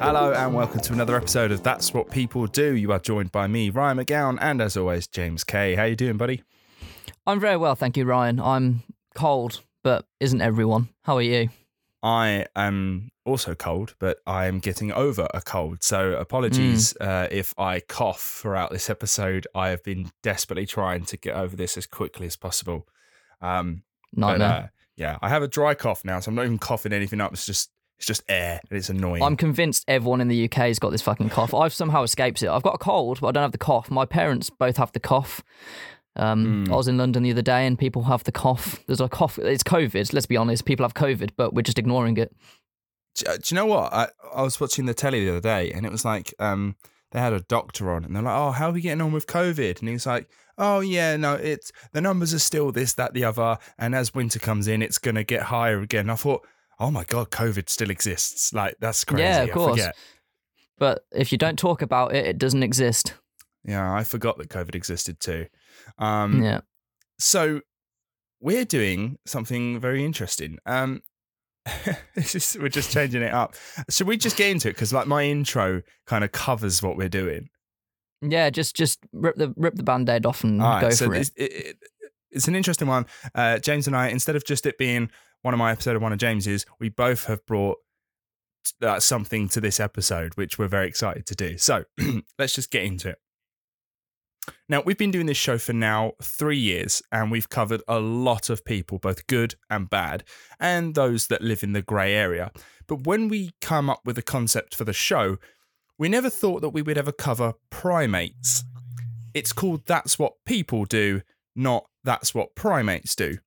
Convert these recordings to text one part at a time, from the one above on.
Hello and welcome to another episode of That's What People Do. You are joined by me, Ryan McGowan, and as always, James Kay. How you doing, buddy? I'm very well, thank you, Ryan. I'm cold, but isn't everyone? How are you? I am also cold, but I am getting over a cold. So apologies uh, if I cough throughout this episode. I have been desperately trying to get over this as quickly as possible. Um, but, Nightmare. uh, yeah, I have a dry cough now, so I'm not even coughing anything up. It's just it's just air, and it's annoying. I'm convinced everyone in the UK has got this fucking cough. I've somehow escaped it. I've got a cold, but I don't have the cough. My parents both have the cough. Um, Hmm. I was in London the other day and people have the cough. There's a cough. It's COVID. Let's be honest. People have COVID, but we're just ignoring it. do, do you know what? I, I was watching the telly the other day, and it was like um, they had a doctor on, and they're like, "Oh, how are we getting on with COVID?" And he's like, "Oh yeah, no, it's the numbers are still this, that, the other, and as winter comes in, it's going to get higher again." I thought, "Oh my god, COVID still exists! Like that's crazy." Yeah, of I course. But if you don't talk about it, it doesn't exist. Yeah, I forgot that COVID existed too. Um, yeah. So we're doing something very interesting. Um, it's just, we're just changing it up. Should we just get into it? Because like my intro kind of covers what we're doing. Yeah, just just rip the rip the band-aid off and All right, go so for it. it's, it, it- it's an interesting one. Uh, James and I, instead of just it being one of my episode and one of James's, we both have brought uh, something to this episode, which we're very excited to do. So let's just get into it. Now, we've been doing this show for now three years, and we've covered a lot of people, both good and bad, and those that live in the grey area. But when we come up with a concept for the show, we never thought that we would ever cover primates. It's called That's What People Do, not That's What Primates Do.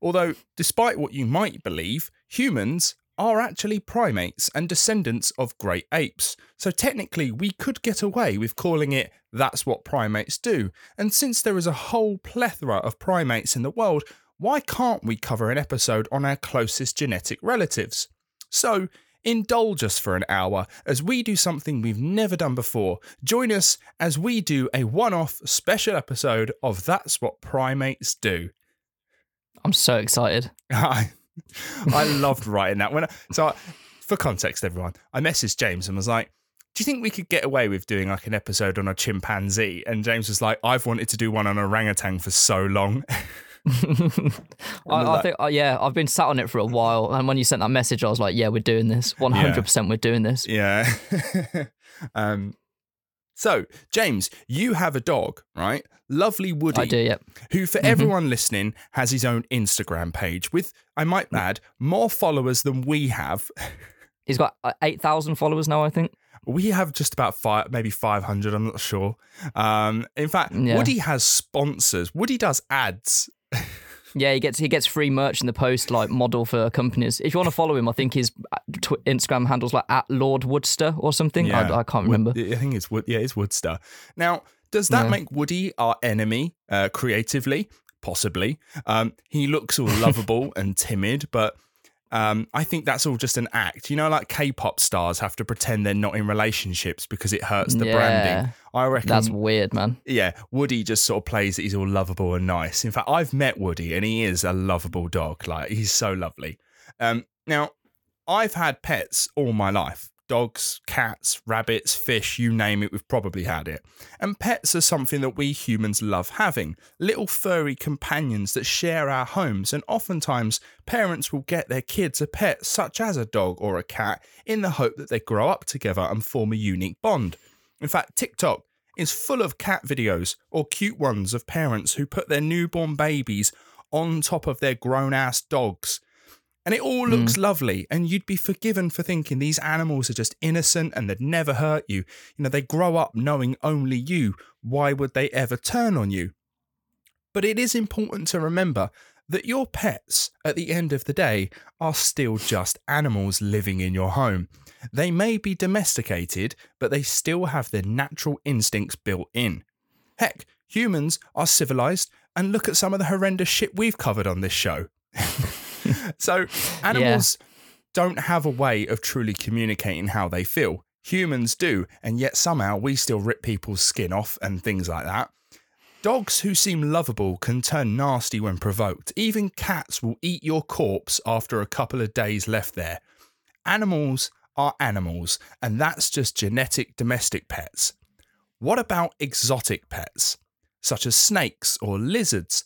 Although, despite what you might believe, humans are actually primates and descendants of great apes. So technically, we could get away with calling it That's What Primates Do. And since there is a whole plethora of primates in the world, why can't we cover an episode on our closest genetic relatives? So, indulge us for an hour as we do something we've never done before. Join us as we do a one off special episode of That's What Primates Do. I'm so excited. I, loved writing that. When I, so, I, for context, everyone, I messaged James and was like, "Do you think we could get away with doing like an episode on a chimpanzee?" And James was like, "I've wanted to do one on orangutan for so long." I, I think, uh, yeah, I've been sat on it for a while, and when you sent that message, I was like, yeah, we're doing this. One hundred percent, we're doing this. Yeah. um. So, James, you have a dog, right? Lovely Woody. I do. Yep. who, for everyone listening, has his own Instagram page with, I might add, more followers than we have. He's got uh, eight thousand followers now. I think. We have just about five, maybe 500, I'm not sure. Um, in fact, Yeah. Woody has sponsors. Woody does ads. Yeah, he gets he gets free merch in the post, like model for companies. If you want to follow him, I think his uh, tw- Instagram handles like at Lord Woodster or something. I, I can't Wood- remember. I think it's Wood. Yeah, it's Woodster. Now, does that Yeah. make Woody our enemy uh, creatively? Possibly. Um, he looks all lovable and timid, but um, I think that's all just an act. You know, like K-pop stars have to pretend they're not in relationships because it hurts the branding. I reckon That's weird, man. yeah, Woody just sort of plays that he's all lovable and nice. In fact, I've met Woody and he is a lovable dog. Like he's so lovely. Um, now, I've had pets all my life. Dogs, cats, rabbits, fish, you name it, we've probably had it. And pets are something that we humans love having little furry companions that share our homes. And oftentimes, parents will get their kids a pet, such as a dog or a cat, in the hope that they grow up together and form a unique bond. In fact, TikTok is full of cat videos or cute ones of parents who put their newborn babies on top of their grown ass dogs. And it all hmm. looks lovely, and you'd be forgiven for thinking these animals are just innocent and they'd never hurt you. You know, they grow up knowing only you. Why would they ever turn on you? But it is important to remember that your pets, at the end of the day, are still just animals living in your home. They may be domesticated, but they still have their natural instincts built in. Heck, humans are civilized and look at some of the horrendous shit we've covered on this show. so, animals don't have a way of truly communicating how they feel. Humans do, and yet somehow we still rip people's skin off and things like that. Dogs who seem lovable can turn nasty when provoked. Even cats will eat your corpse after a couple of days left there. Animals are animals, and that's just genetic domestic pets. What about exotic pets, such as snakes or lizards?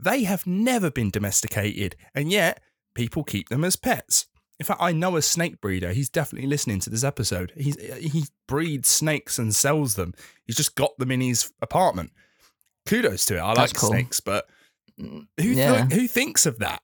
They have never been domesticated, and yet people keep them as pets. In fact, I know a snake breeder. He's definitely listening to this episode. He's, he breeds snakes and sells them. He's just got them in his apartment. Kudos to it. I That's like cool. snakes, but who Yeah. th- who thinks of that?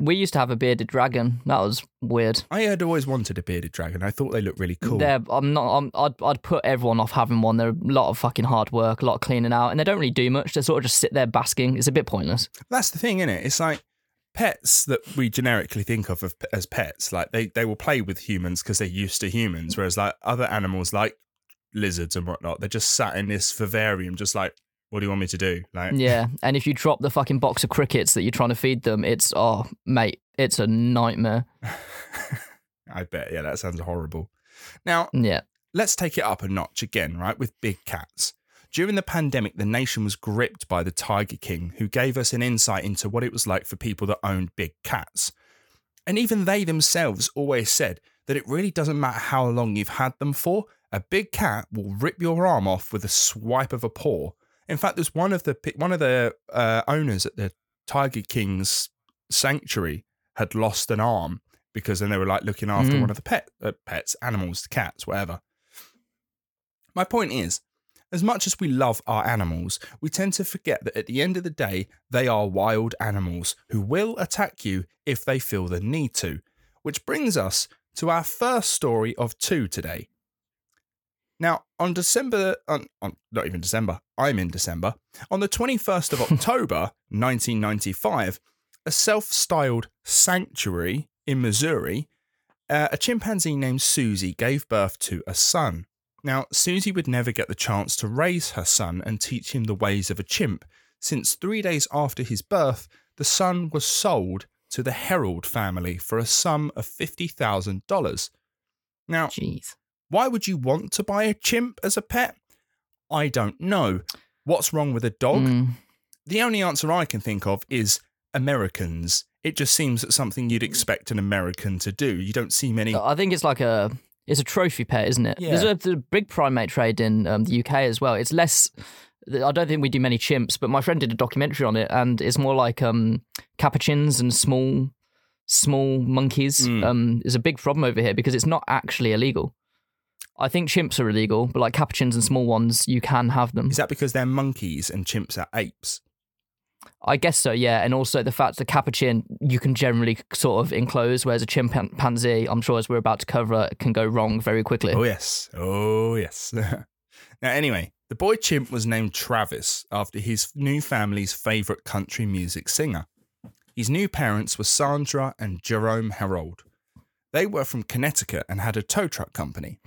We used to have a bearded dragon. That was weird. I had always wanted a bearded dragon. I thought they looked really cool. They're, I'm not. I'm, I'd, I'd put everyone off having one. They're a lot of fucking hard work, a lot of cleaning out, and they don't really do much. They sort of just sit there basking. It's a bit pointless. That's the thing, isn't it? It's like pets that we generically think of, as pets. Like they, they will play with humans because they're used to humans, whereas like other animals like lizards and whatnot, they're just sat in this vivarium, just like, what do you want me to do? Like, Yeah, and if you drop the fucking box of crickets that you're trying to feed them, it's oh mate, it's a nightmare. I bet. Yeah, that sounds horrible. Now, Yeah, let's take it up a notch again, right? With big cats. During the pandemic, the nation was gripped by the Tiger King, who gave us an insight into what it was like for people that owned big cats. And even they themselves always said that it really doesn't matter how long you've had them for, a big cat will rip your arm off with a swipe of a paw. In fact, there's one of the one of the uh, owners at the Tiger King's sanctuary had lost an arm because then they were like looking after Mm. one of the pet uh, pets, animals, cats, whatever. My point is, as much as we love our animals, we tend to forget that at the end of the day, they are wild animals who will attack you if they feel the need to. Which brings us to our first story of two today. Now, on December, on, on not even December, I'm in December. On the 21st of October, 1995, a self styled sanctuary in Missouri, uh, a chimpanzee named Susie gave birth to a son. Now, Susie would never get the chance to raise her son and teach him the ways of a chimp, since three days after his birth, the son was sold to the Herold family for a sum of $50,000. Now, jeez. Why would you want to buy a chimp as a pet? I don't know. What's wrong with a dog? Mm. The only answer I can think of is Americans. It just seems that something you'd expect an American to do. You don't see many. I think it's like a it's a trophy pet, isn't it? There's, a, there's a big primate trade in um, the UK as well. It's less. I don't think we do many chimps, but my friend did a documentary on it, and it's more like um, capuchins and small, small monkeys. Mm. Um, is a big problem over here because it's not actually illegal. I think chimps are illegal, but like capuchins and small ones, you can have them. Is that because they're monkeys and chimps are apes? I guess so, yeah. And also the fact that capuchin you can generally sort of enclose, whereas a chimpanzee, I'm sure as we're about to cover, can go wrong very quickly. Oh, yes. Oh, yes. now, anyway, the boy chimp was named Travis after his new family's favourite country music singer. His new parents were Sandra and Jerome Herold. They were from Connecticut and had a tow truck company.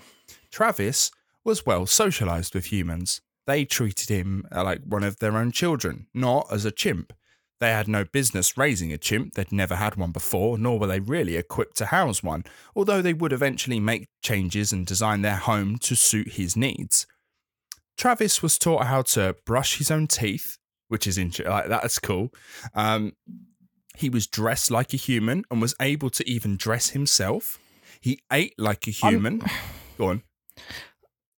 Travis was well socialised with humans. They treated him uh, like one of their own children, not as a chimp. They had no business raising a chimp, they'd never had one before, nor were they really equipped to house one, although they would eventually make changes and design their home to suit his needs. Travis was taught how to brush his own teeth, which is interesting. Like, that's cool. Um, he was dressed like a human and was able to even dress himself. He ate like a I'm- human. Go on.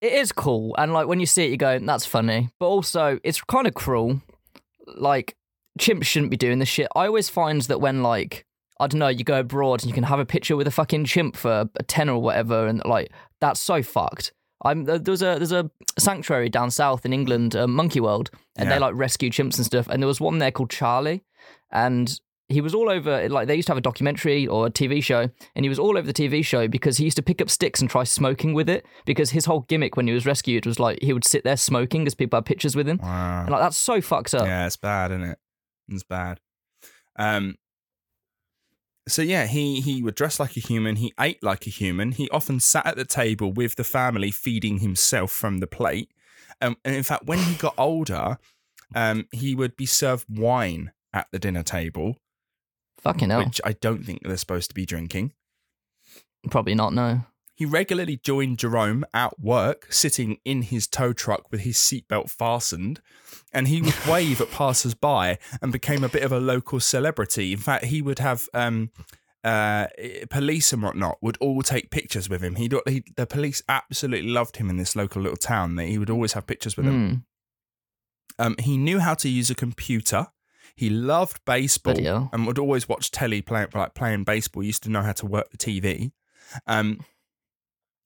It is cool, and like when you see it, you go, "That's funny," but also it's kind of cruel. Like chimps shouldn't be doing this shit. I always find that when like I don't know, you go abroad and you can have a picture with a fucking chimp for a tenner or whatever, and like that's so fucked. I'm there's a there's a sanctuary down south in England, uh, Monkey World, and Yeah. they like rescue chimps and stuff. And there was one there called Charlie, and he was all over. Like they used to have a documentary or a TV show, and he was all over the TV show because he used to pick up sticks and try smoking with it. Because his whole gimmick when he was rescued was like he would sit there smoking as people had pictures with him. Wow. And like that's so fucked up. Yeah, it's bad, isn't it? It's bad. Um. So yeah, he he would dress like a human. He ate like a human. He often sat at the table with the family, feeding himself from the plate. Um, and in fact, when he got older, Um, he would be served wine at the dinner table, Fucking hell. which I don't think they're supposed to be drinking. Probably not, no. He regularly joined Jerome at work, sitting in his tow truck with his seatbelt fastened, and he would wave at passers by and became a bit of a local celebrity. In fact, he would have um, uh, police and whatnot would all take pictures with him. He, the police absolutely loved him in this local little town. That He would always have pictures with him. Mm. Um, he knew how to use a computer. He loved baseball hell. and would always watch telly playing like playing baseball. He used to know how to work the TV. Um,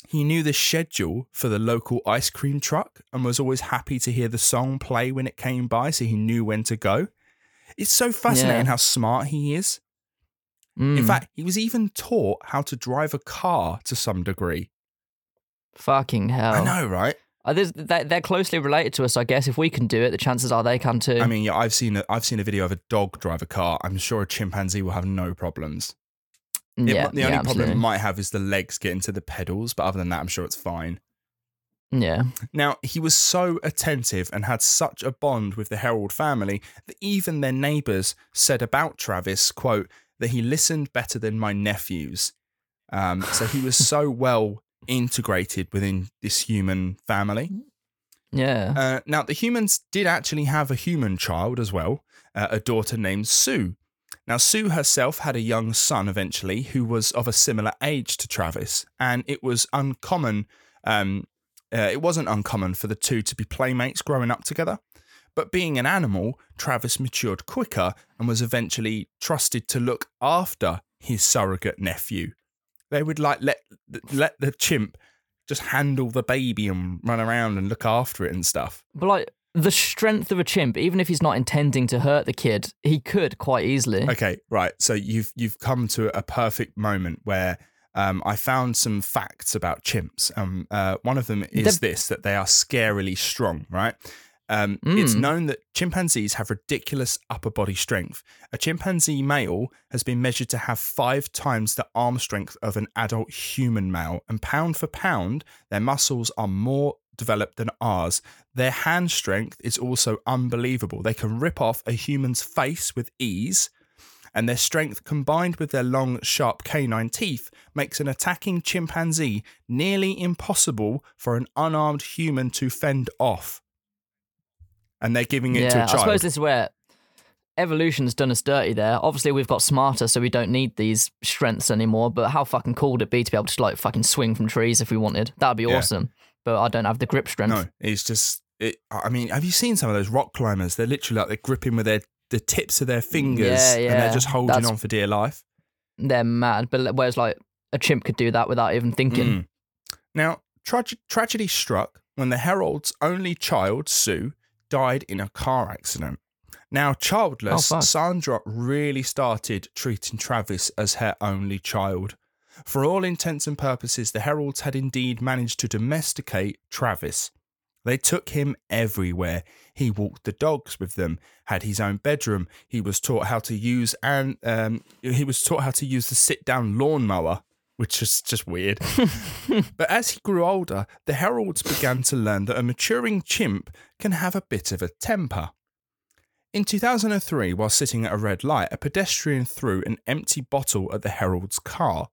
he knew the schedule for the local ice cream truck and was always happy to hear the song play when it came by, so he knew when to go. It's so fascinating Yeah. how smart he is. Mm. In fact, he was even taught how to drive a car to some degree. fucking hell. I know, right? Uh, there's- they- they're closely related to us, I guess. If we can do it, the chances are they can too. I mean, yeah, I've seen a, I've seen a video of a dog drive a car. I'm sure a chimpanzee will have no problems. It- yeah, the yeah, only problem it might have is the legs getting to the pedals, but other than that, I'm sure it's fine. yeah. Now, he was so attentive and had such a bond with the Herold family that even their neighbours said about Travis, quote, that he listened better than my nephews. Um, so he was so well integrated within this human family. Yeah. Uh, now, the humans did actually have a human child as well, uh, a daughter named Sue. Now, Sue herself had a young son eventually who was of a similar age to Travis, and it was uncommon. Um, uh, it wasn't uncommon for the two to be playmates growing up together. But being an animal, Travis matured quicker and was eventually trusted to look after his surrogate nephew. They would like let let the chimp just handle the baby and run around and look after it and stuff. But like the strength of a chimp, even if he's not intending to hurt the kid, he could quite easily. Okay, right. So you've you've come to a perfect moment where um, I found some facts about chimps. Um, uh, one of them is this: that they are scarily strong. Right. Um, It's Mm. known that chimpanzees have ridiculous upper body strength. A chimpanzee male has been measured to have five times the arm strength of an adult human male, and pound for pound, their muscles are more developed than ours. Their hand strength is also unbelievable. They can rip off a human's face with ease, and their strength combined with their long, sharp canine teeth makes an attacking chimpanzee nearly impossible for an unarmed human to fend off. And they're giving it to yeah, a I child. suppose this is where evolution's done us dirty there. Obviously, we've got smarter, so we don't need these strengths anymore. But how fucking cool would it be to be able to like fucking swing from trees if we wanted? That'd be Yeah. awesome. But I don't have the grip strength. No, it's just it. I mean, have you seen some of those rock climbers? They're literally like they're gripping with their the tips of their fingers, Yeah, and they're just holding That's- on for dear life. They're mad. But whereas like a chimp could do that without even thinking. Mm. Now, trage- tragedy struck when the Herold's only child, Sue, died in a car accident. Now, childless, Oh. Sandra really started treating Travis as her only child. For all intents and purposes, the Herolds had indeed managed to domesticate Travis. They took him everywhere. He walked the dogs with them, had his own bedroom. He was taught how to use and um, he was taught how to use the sit-down lawnmower, which is just weird. but as he grew older, the Herolds began to learn that a maturing chimp can have a bit of a temper. In 2003, while sitting at a red light, a pedestrian threw an empty bottle at the Herold's car.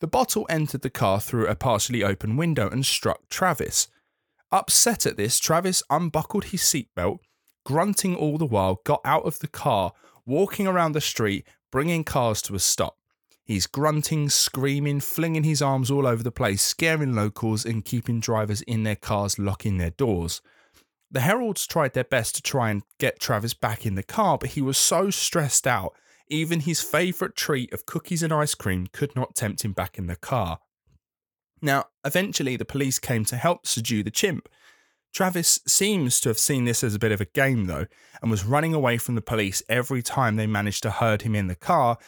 The bottle entered the car through a partially open window and struck Travis. Upset at this, Travis unbuckled his seatbelt, grunting all the while, got out of the car, walking around the street, bringing cars to a stop. He's grunting, screaming, flinging his arms all over the place, scaring locals and keeping drivers in their cars, locking their doors. The Herolds tried their best to try and get Travis back in the car, but he was so stressed out, even his favourite treat of cookies and ice cream could not tempt him back in the car. Now, eventually, the police came to help subdue the chimp. Travis seems to have seen this as a bit of a game, though, and was running away from the police every time they managed to herd him in the car.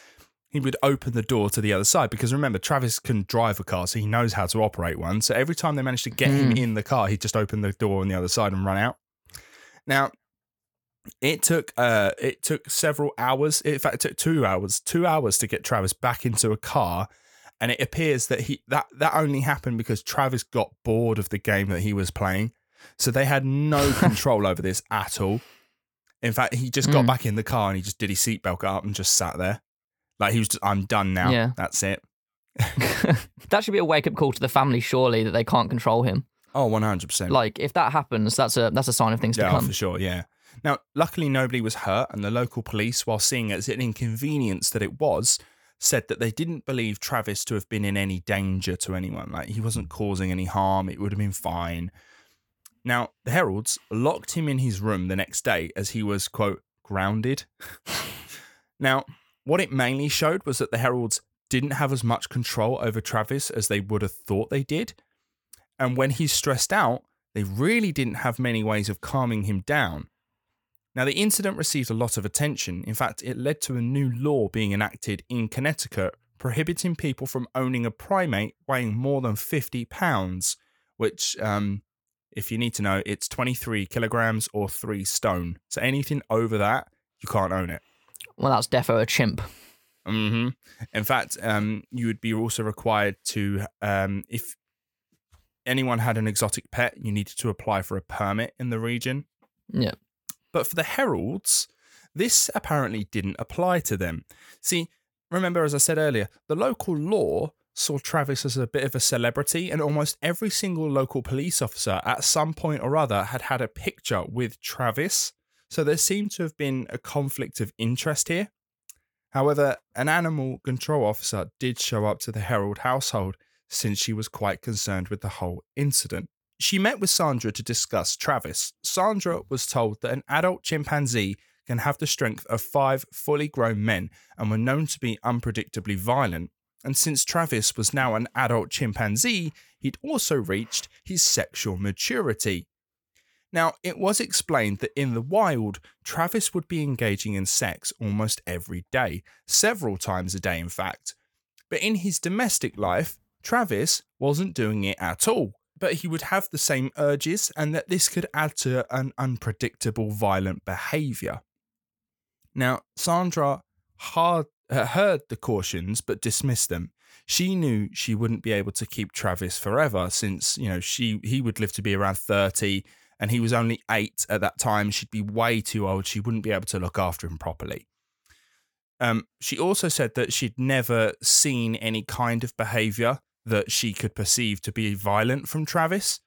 He would open the door to the other side because remember, Travis can drive a car, so he knows how to operate one. So every time they managed to get him Hmm. in the car, he'd just open the door on the other side and run out. Now, it took uh, it took several hours. In fact, it took two hours, two hours to get Travis back into a car, and it appears that he that that only happened because Travis got bored of the game that he was playing. So they had no control over this at all. In fact, he just got Mm. back in the car and he just did his seatbelt up and just sat there. Like he was just, I'm done now. Yeah. That's it. that should be a wake up call to the family, surely, that they can't control him. Oh, 100%. Like, if that happens, that's a that's a sign of things to yeah, come. for sure. Yeah. Now, luckily, nobody was hurt, and the local police, while seeing it as an inconvenience that it was, said that they didn't believe Travis to have been in any danger to anyone. Like, he wasn't causing any harm, it would have been fine. Now, the Herolds locked him in his room the next day as he was, quote, grounded. now, what it mainly showed was that the Herolds didn't have as much control over Travis as they would have thought they did. And when he's stressed out, they really didn't have many ways of calming him down. Now, the incident received a lot of attention. In fact, it led to a new law being enacted in Connecticut prohibiting people from owning a primate weighing more than 50 pounds, which, um, if you need to know, it's 23 kilograms or three stone. So anything over that, you can't own it. Well, that's defo a chimp. hmm In fact, um, you would be also required to, um, if anyone had an exotic pet, you needed to apply for a permit in the region. Yeah. But for the Herolds, this apparently didn't apply to them. See, remember, as I said earlier, the local law saw Travis as a bit of a celebrity, and almost every single local police officer at some point or other had had a picture with Travis. So there seemed to have been a conflict of interest here. However, an animal control officer did show up to the Herold household since she was quite concerned with the whole incident. She met with Sandra to discuss Travis. Sandra was told that an adult chimpanzee can have the strength of five fully grown men and were known to be unpredictably violent. And since Travis was now an adult chimpanzee, he'd also reached his sexual maturity. Now, it was explained that in the wild, Travis would be engaging in sex almost every day, several times a day, in fact. But in his domestic life, Travis wasn't doing it at all. But he would have the same urges, and that this could add to an unpredictable violent behavior. Now, Sandra uh, heard the cautions but dismissed them. She knew she wouldn't be able to keep Travis forever since, you know, she he would live to be around 30 and he was only 8 at that time. She'd be way too old. She wouldn't be able to look after him properly. Um, she also said that she'd never seen any kind of behavior that she could perceive to be violent from Travis.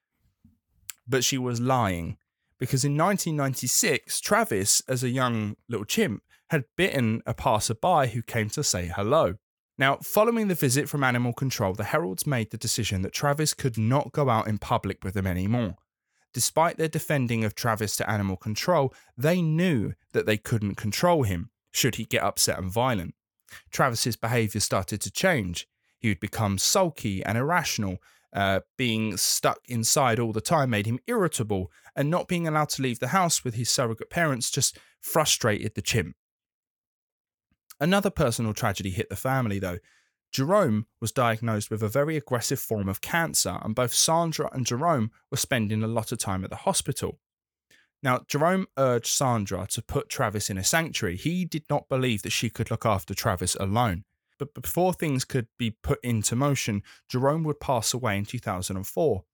But she was lying because in 1996, Travis, as a young little chimp, had bitten a passerby who came to say hello. Now, following the visit from animal control, the Herolds made the decision that Travis could not go out in public with them anymore. Despite their defending of Travis to animal control, they knew that they couldn't control him should he get upset and violent. Travis's behavior started to change. He would become sulky and irrational. Uh, being stuck inside all the time made him irritable, and not being allowed to leave the house with his surrogate parents just frustrated the chimp. Another personal tragedy hit the family, though. Jerome was diagnosed with a very aggressive form of cancer, and both Sandra and Jerome were spending a lot of time at the hospital. Now, Jerome urged Sandra to put Travis in a sanctuary. He did not believe that she could look after Travis alone. But before things could be put into motion, Jerome would pass away in 2004.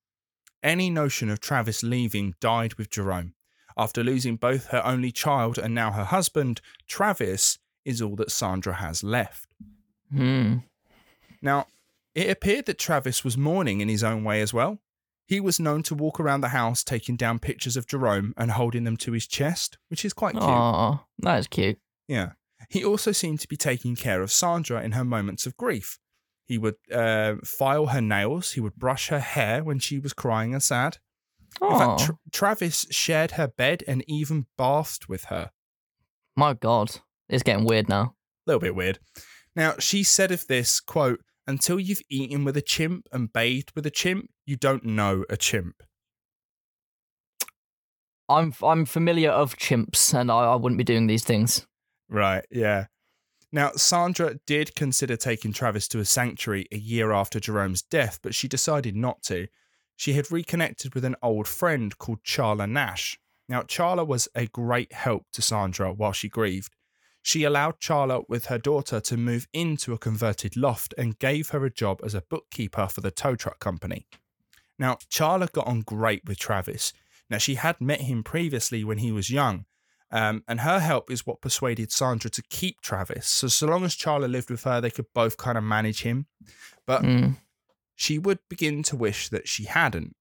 Any notion of Travis leaving died with Jerome. After losing both her only child and now her husband, Travis is all that Sandra has left. Hmm. Now, it appeared that Travis was mourning in his own way as well. He was known to walk around the house taking down pictures of Jerome and holding them to his chest, which is quite cute. Aw, that is cute. Yeah. He also seemed to be taking care of Sandra in her moments of grief. He would uh, file her nails, he would brush her hair when she was crying and sad. In fact, Tra- Travis shared her bed and even bathed with her. my God. It's getting weird now. A little bit weird. Now, she said of this, quote, until you've eaten with a chimp and bathed with a chimp, you don't know a chimp. I'm I'm familiar of chimps, and I, I wouldn't be doing these things. Right, yeah. Now, Sandra did consider taking Travis to a sanctuary a year after Jerome's death, but she decided not to. She had reconnected with an old friend called Charla Nash. Now, Charla was a great help to Sandra while she grieved. She allowed Charla with her daughter to move into a converted loft and gave her a job as a bookkeeper for the tow truck company. Now, Charla got on great with Travis. Now, she had met him previously when he was young, Um, and her help is what persuaded Sandra to keep Travis. So, so long as Charla lived with her, they could both kind of manage him. But Mm. she would begin to wish that she hadn't.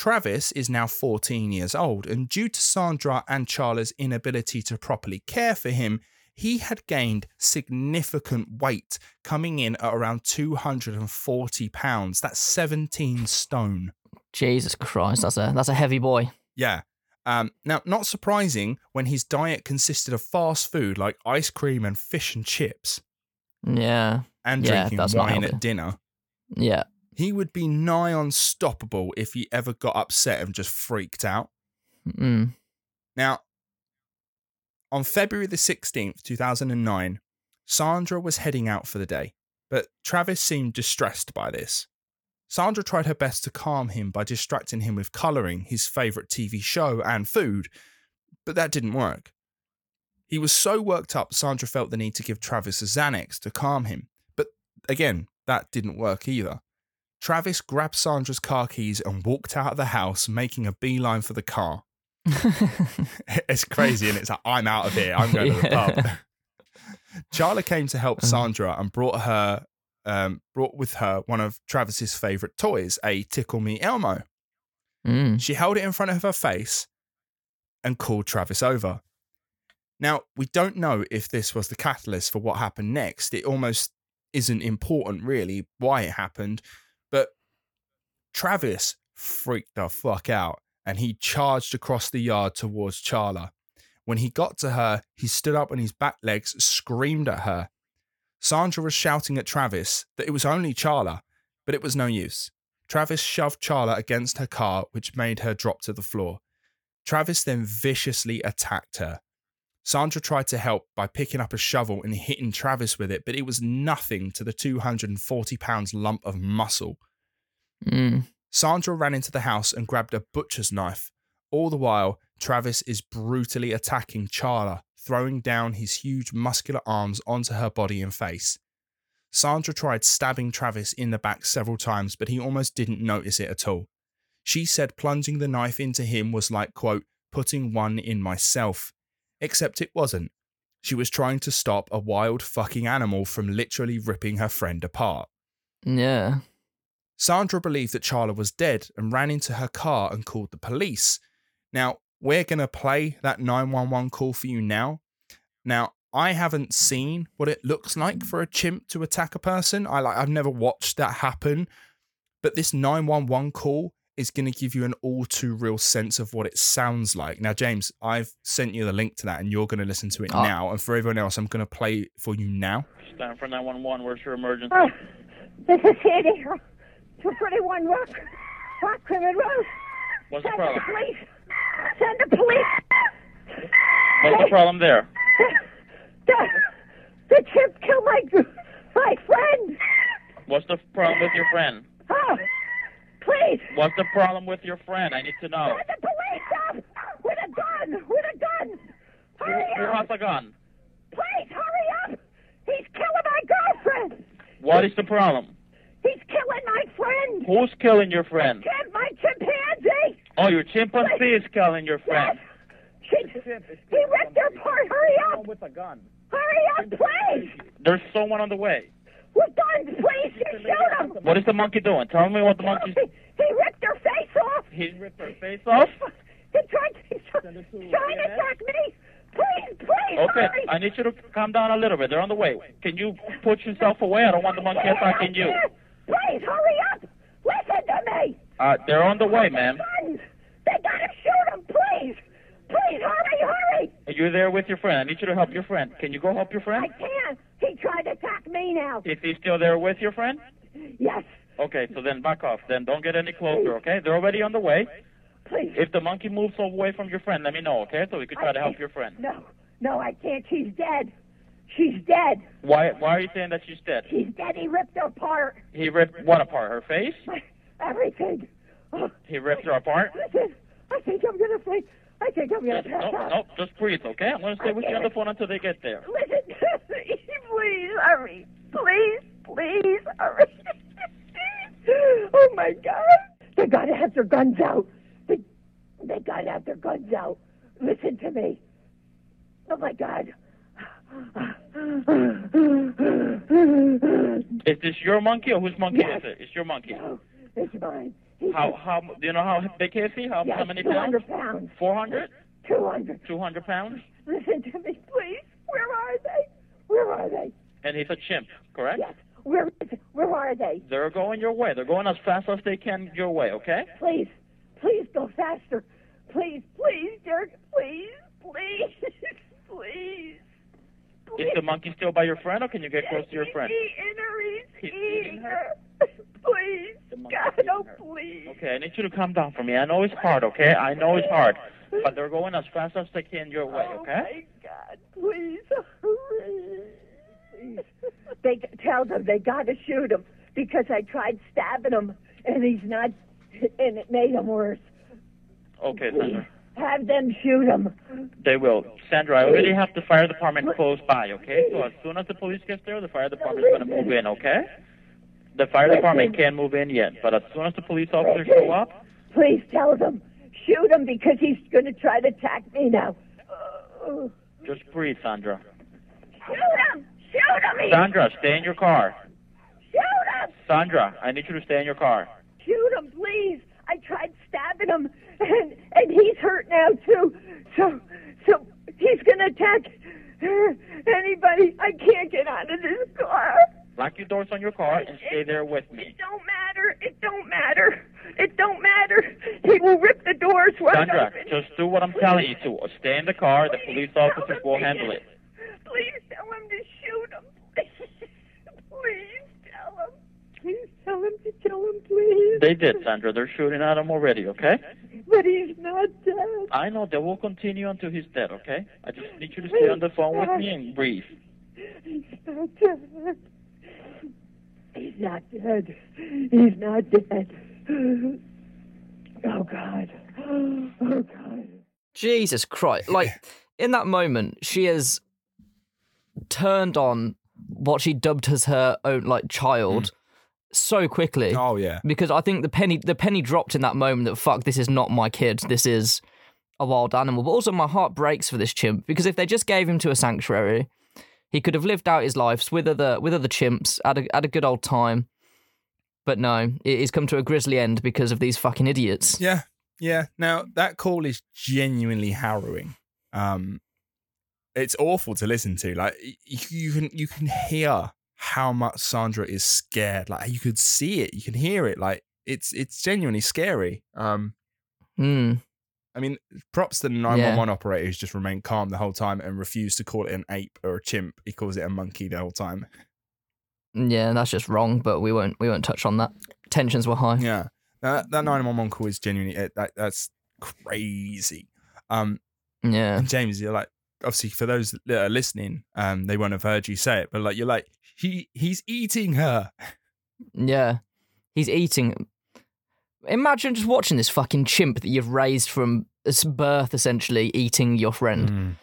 Travis is now 14 years old, and due to Sandra and Charla's inability to properly care for him, he had gained significant weight, coming in at around 240 pounds. That's 17 stone. Jesus Christ, that's a that's a heavy boy. Yeah. Um, now, not surprising when his diet consisted of fast food like ice cream and fish and chips, Yeah, and Yeah, drinking wine at dinner. yeah. He would be nigh unstoppable if he ever got upset and just freaked out. Mm. Now, on February the 16th, 2009, Sandra was heading out for the day, but Travis seemed distressed by this. Sandra tried her best to calm him by distracting him with colouring, his favourite TV show, and food, but that didn't work. He was so worked up, Sandra felt the need to give Travis a Xanax to calm him, but again, that didn't work either. Travis grabbed Sandra's car keys and walked out of the house, making a beeline for the car. it's crazy, and it's like, I'm out of here. I'm going to the pub. Charla came to help Uh-huh. Sandra and brought her, um, brought with her one of Travis's favorite toys, a Tickle Me Elmo. Mm. She held it in front of her face and called Travis over. Now, we don't know if this was the catalyst for what happened next. It almost isn't important, really, why it happened. But Travis freaked the fuck out and he charged across the yard towards Charla. When he got to her, he stood up on his back legs, screamed at her. Sandra was shouting at Travis that it was only Charla, but it was no use. Travis shoved Charla against her car, which made her drop to the floor. Travis then viciously attacked her. Sandra tried to help by picking up a shovel and hitting Travis with it, but it was nothing to the 240 pounds lump of muscle. Mm. Sandra ran into the house and grabbed a butcher's knife. All the while, Travis is brutally attacking Charla, throwing down his huge muscular arms onto her body and face. Sandra tried stabbing Travis in the back several times, but he almost didn't notice it at all. She said plunging the knife into him was like, quote, putting one in myself. Except it wasn't. She was trying to stop a wild fucking animal from literally ripping her friend apart. Yeah. Sandra believed that Charla was dead and ran into her car and called the police. Now, we're going to play that 911 call for you now. Now, I haven't seen what it looks like for a chimp to attack a person. I like I've never watched that happen. But this 911 call is going to give you an all too real sense of what it sounds like. Now, James, I've sent you the link to that and you're going to listen to it Oh. now. And for everyone else, I'm going to play it for you now. Stand for 911. Where's your emergency? Oh, this is Sandy. 231 Rock, Rock Rimmon Road. What's the problem? the police. Send the police. What's the problem there? The, the chimp killed my, my friend. What's the problem with your friend? Oh, please. What's the problem with your friend? I need to know. Send the police up with a gun. With a gun. Hurry who up. has a gun? Please hurry up. He's killing my girlfriend. What is the problem? He's killing my friend. Who's killing your friend? Chimp, my chimpanzee. Oh, your chimpanzee is killing your friend. Yes. She, he ripped her apart. Hurry up. with a gun. Hurry up, please. There's someone on the way. With guns, please. You shoot him. What is the monkey doing? Tell me what the He, monkey's. he ripped her face off. He ripped her face off. He tried, he's trying to attack me. Please, please, Okay, hurry. I need you to calm down a little bit. They're on the way. Can you put yourself away? I don't want the monkey attacking you. Please, hurry up. Listen to me. Uh, they're on the way, ma'am. Guns. They gotta shoot him, please. Please, hurry, hurry. You're there with your friend. I need you to help your friend. Can you go help your friend? I can't. He tried to attack me now. Is he still there with your friend? Yes, Okay, so then back off. Then don't get any closer, okay? They're already on the way. please. If the monkey moves away from your friend, let me know, okay? So we can try I to help your friend. No, no, I can't. She's dead. She's dead. Why why are you saying that she's dead? She's dead. He ripped her apart. He ripped what apart? Her face? Everything. Oh, He ripped her apart? listen, I think I'm gonna faint. I can't come going no. No, just breathe, okay? I'm going to stay with you on the phone until they get there. Listen, please hurry. Please, please hurry. oh, my God. They got to have their guns out. They, they got to have their guns out. Listen to me. Oh, my God. Is this your monkey or whose monkey yes. is it? It's your monkey. No, it's mine. How how do you know how big is he? How, yes, how many pounds? 200 pounds. Four hundred? 200. Two hundred pounds? Listen to me, please. Where are they? Where are they? And he's a chimp, correct? Yes. Where is? Where are they? They're going your way. They're going as fast as they can your way, okay? Please, please go faster. Please, please, Dirk. Please, please, please. Is the monkey still by your friend or can you get close to your friend? He's eating her. He's, He's eating eating her. please. The monkey's God, oh, please. Okay, I need you to calm down for me. I know it's hard, okay? I know it's hard. But they're going as fast as they can your way, Oh, okay? my God, please. Please. They tell them they got to shoot him because I tried stabbing him and he's not, and it made him worse. Okay, Sandra. Have them shoot him. They will. Sandra, I already have the fire department close by, okay? So as soon as the police gets there, the fire department's going to move in, okay? The fire department can't move in yet, but as soon as the police officers show up, Please tell them. Shoot him because he's going to try to attack me now. Just breathe, Sandra. shoot him! Shoot him! Sandra, stay in your car. Shoot him! Sandra, I need you to stay in your car. Shoot him, please. I tried stabbing him, and and he's hurt now too. So so he's gonna attack anybody. I can't get out of this car. Lock your doors on your car and stay there with me. It don't matter. It don't matter. It don't matter. He will rip the doors wide Sandra, open. just do what I'm telling you to. Stay in the car. The police officers will handle it. Please tell him to shoot him. Please tell him. Please tell him to kill him, please. They did, Sandra. They're shooting at him already, okay? But he's not dead. I know they will continue until he's dead, okay? I just need you to stay on the phone with me and breathe. He's not dead. He's not dead. He's not dead. Oh God. Oh God. Jesus Christ. Like, in that moment, she has turned on what she dubbed as her own, like, child mm. so quickly. Oh yeah. Because I think the penny the penny dropped in that moment that fuck, this is not my kid. This is a wild animal. But also my heart breaks for this chimp because if they just gave him to a sanctuary, he could have lived out his lives with other with other chimps, had a had a good old time. But no, it- come to a grisly end because of these fucking idiots. Yeah, yeah. Now that call is genuinely harrowing. Um, it's awful to listen to. Like you can you can hear how much Sandra is scared. Like you could see it, you can hear it. Like it's it's genuinely scary. Um, Hmm. I mean, props to the nine one one operator who's just remained calm the whole time and refused to call it an ape or a chimp. He calls it a monkey the whole time. Yeah, that's just wrong, but we won't we won't touch on that. Tensions were high. Yeah, that that nine one one call is genuinely it, that that's crazy. Um, Yeah. James, you're like, obviously for those that are listening, um, they won't have heard you say it, but like you're like, he he's eating her. Yeah. He's eating. Imagine just watching this fucking chimp that you've raised from birth, essentially, eating your friend.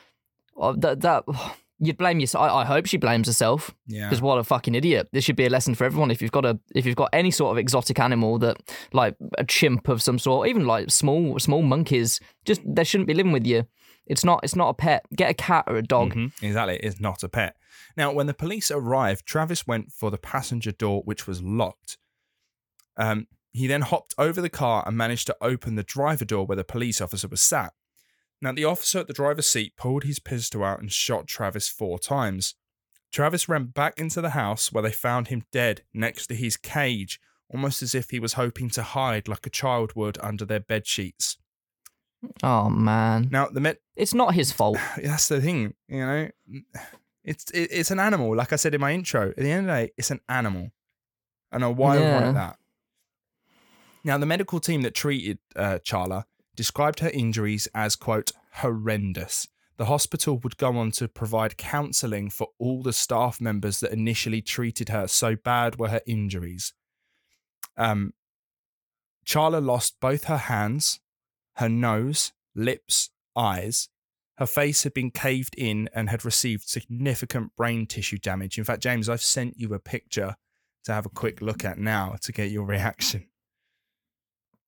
Oh, that, that You'd blame yourself. I, I hope she blames herself Yeah. because what a fucking idiot. This should be a lesson for everyone. If you've got a, if you've got any sort of exotic animal that, like a chimp of some sort, even like small, small monkeys, just they shouldn't be living with you. It's not, it's not a pet. Get a cat or a dog. Mhm, Exactly. It's not a pet. Now, when the police arrived, Travis went for the passenger door, which was locked. Um, he then hopped over the car and managed to open the driver door where the police officer was sat. Now, the officer at the driver's seat pulled his pistol out and shot Travis four times. Travis ran back into the house where they found him dead next to his cage, almost as if he was hoping to hide like a child would under their bed sheets. Oh man, Now, the med- it's not his fault. that's the thing, you know. Mm, it's it's an animal, like I said in my intro. At the end of the day, it's an animal, and a wild one Yeah. at that. Now, the medical team that treated uh, Charla described her injuries as quote horrendous. The hospital would go on to provide counselling for all the staff members that initially treated her. So bad were her injuries. Um, Charla lost both her hands, her nose, lips, eyes. Her face had been caved in and had received significant brain tissue damage. In fact, James, I've sent you a picture to have a quick look at now to get your reaction.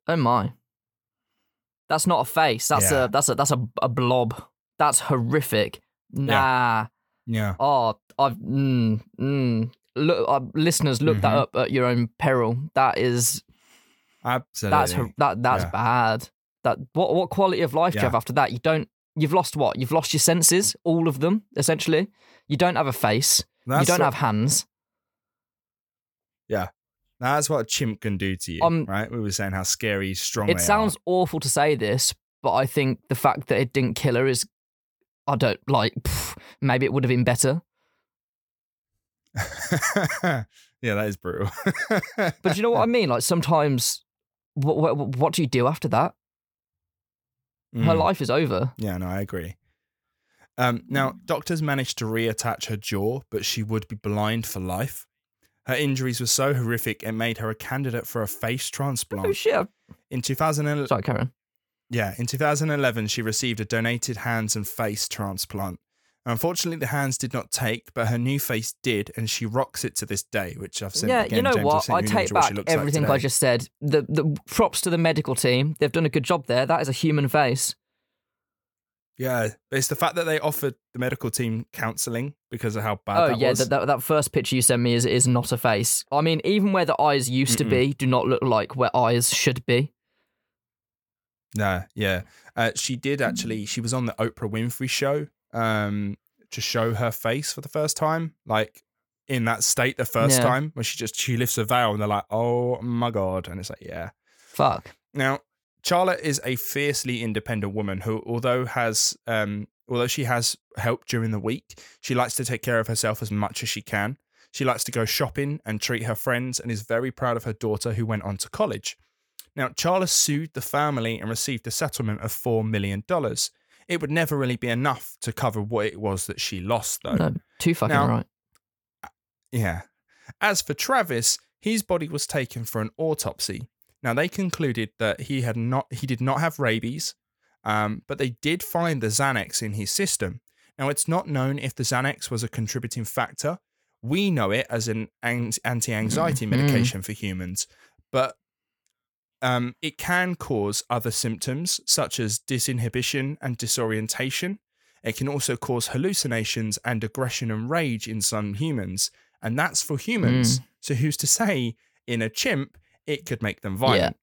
Oh my, that's not a face. That's Yeah. a that's a that's a, a blob. That's horrific. Nah, Yeah. Oh, I've mm, mm. look, uh, listeners, look that Mhm. up at your own peril. That is Absolutely. that's that that's Yeah. bad. That what what quality of life do you have after that? You don't. You've lost what? You've lost your senses, all of them, essentially. You don't have a face. That's you don't what, have hands. That's what a chimp can do to you, Um, right? We were saying how scary, strong It sounds awful to say this, but I think the fact that it didn't kill her is, I don't like. pff, maybe it would have been better. yeah, that is brutal. But you know what I mean? Like sometimes, what what, what do you do after that? Her Mm. life is over. Yeah, no, I agree. Um, now, doctors managed to reattach her jaw, but she would be blind for life. Her injuries were so horrific it made her a candidate for a face transplant. Oh shit! In 2011, Sorry, Karen. yeah, in 2011, she received a donated hands and face transplant. Unfortunately, the hands did not take, but her new face did, and she rocks it to this day, which I've seen. yeah, again, you know James, what? I take image what she back looks like everything I just said. The the props to the medical team. They've done a good job there. That is a human face. Yeah, but it's the fact that they offered the medical team counselling because of how bad oh that yeah, was. that, that that first picture you sent me is is not a face. I mean, even where the eyes used to Mm-mm. be, do not look like where eyes should be. No, yeah. Uh, she did Mm. actually. She was on the Oprah Winfrey show um, to show her face for the first time, like in that state the first Yeah. time, where she just she lifts a veil and they're like, "Oh my god!" And it's like, yeah. Fuck. Now, Charla is a fiercely independent woman who, although has um, although she has help during the week, she likes to take care of herself as much as she can. She likes to go shopping and treat her friends, and is very proud of her daughter who went on to college. Now, Charla sued the family and received a settlement of $4 million. It would never really be enough to cover what it was that she lost, though. No, too fucking Now- right. Yeah. As for Travis, his body was taken for an autopsy. Now, they concluded that he had not, he did not have rabies, um, but they did find the Xanax in his system. Now, it's not known if the Xanax was a contributing factor. We know it as an an- anti-anxiety Mhm. medication for humans, but um, it can cause other symptoms such as disinhibition and disorientation. It can also cause hallucinations and aggression and rage in some humans, and that's for humans. So who's to say in a chimp it could make them violent?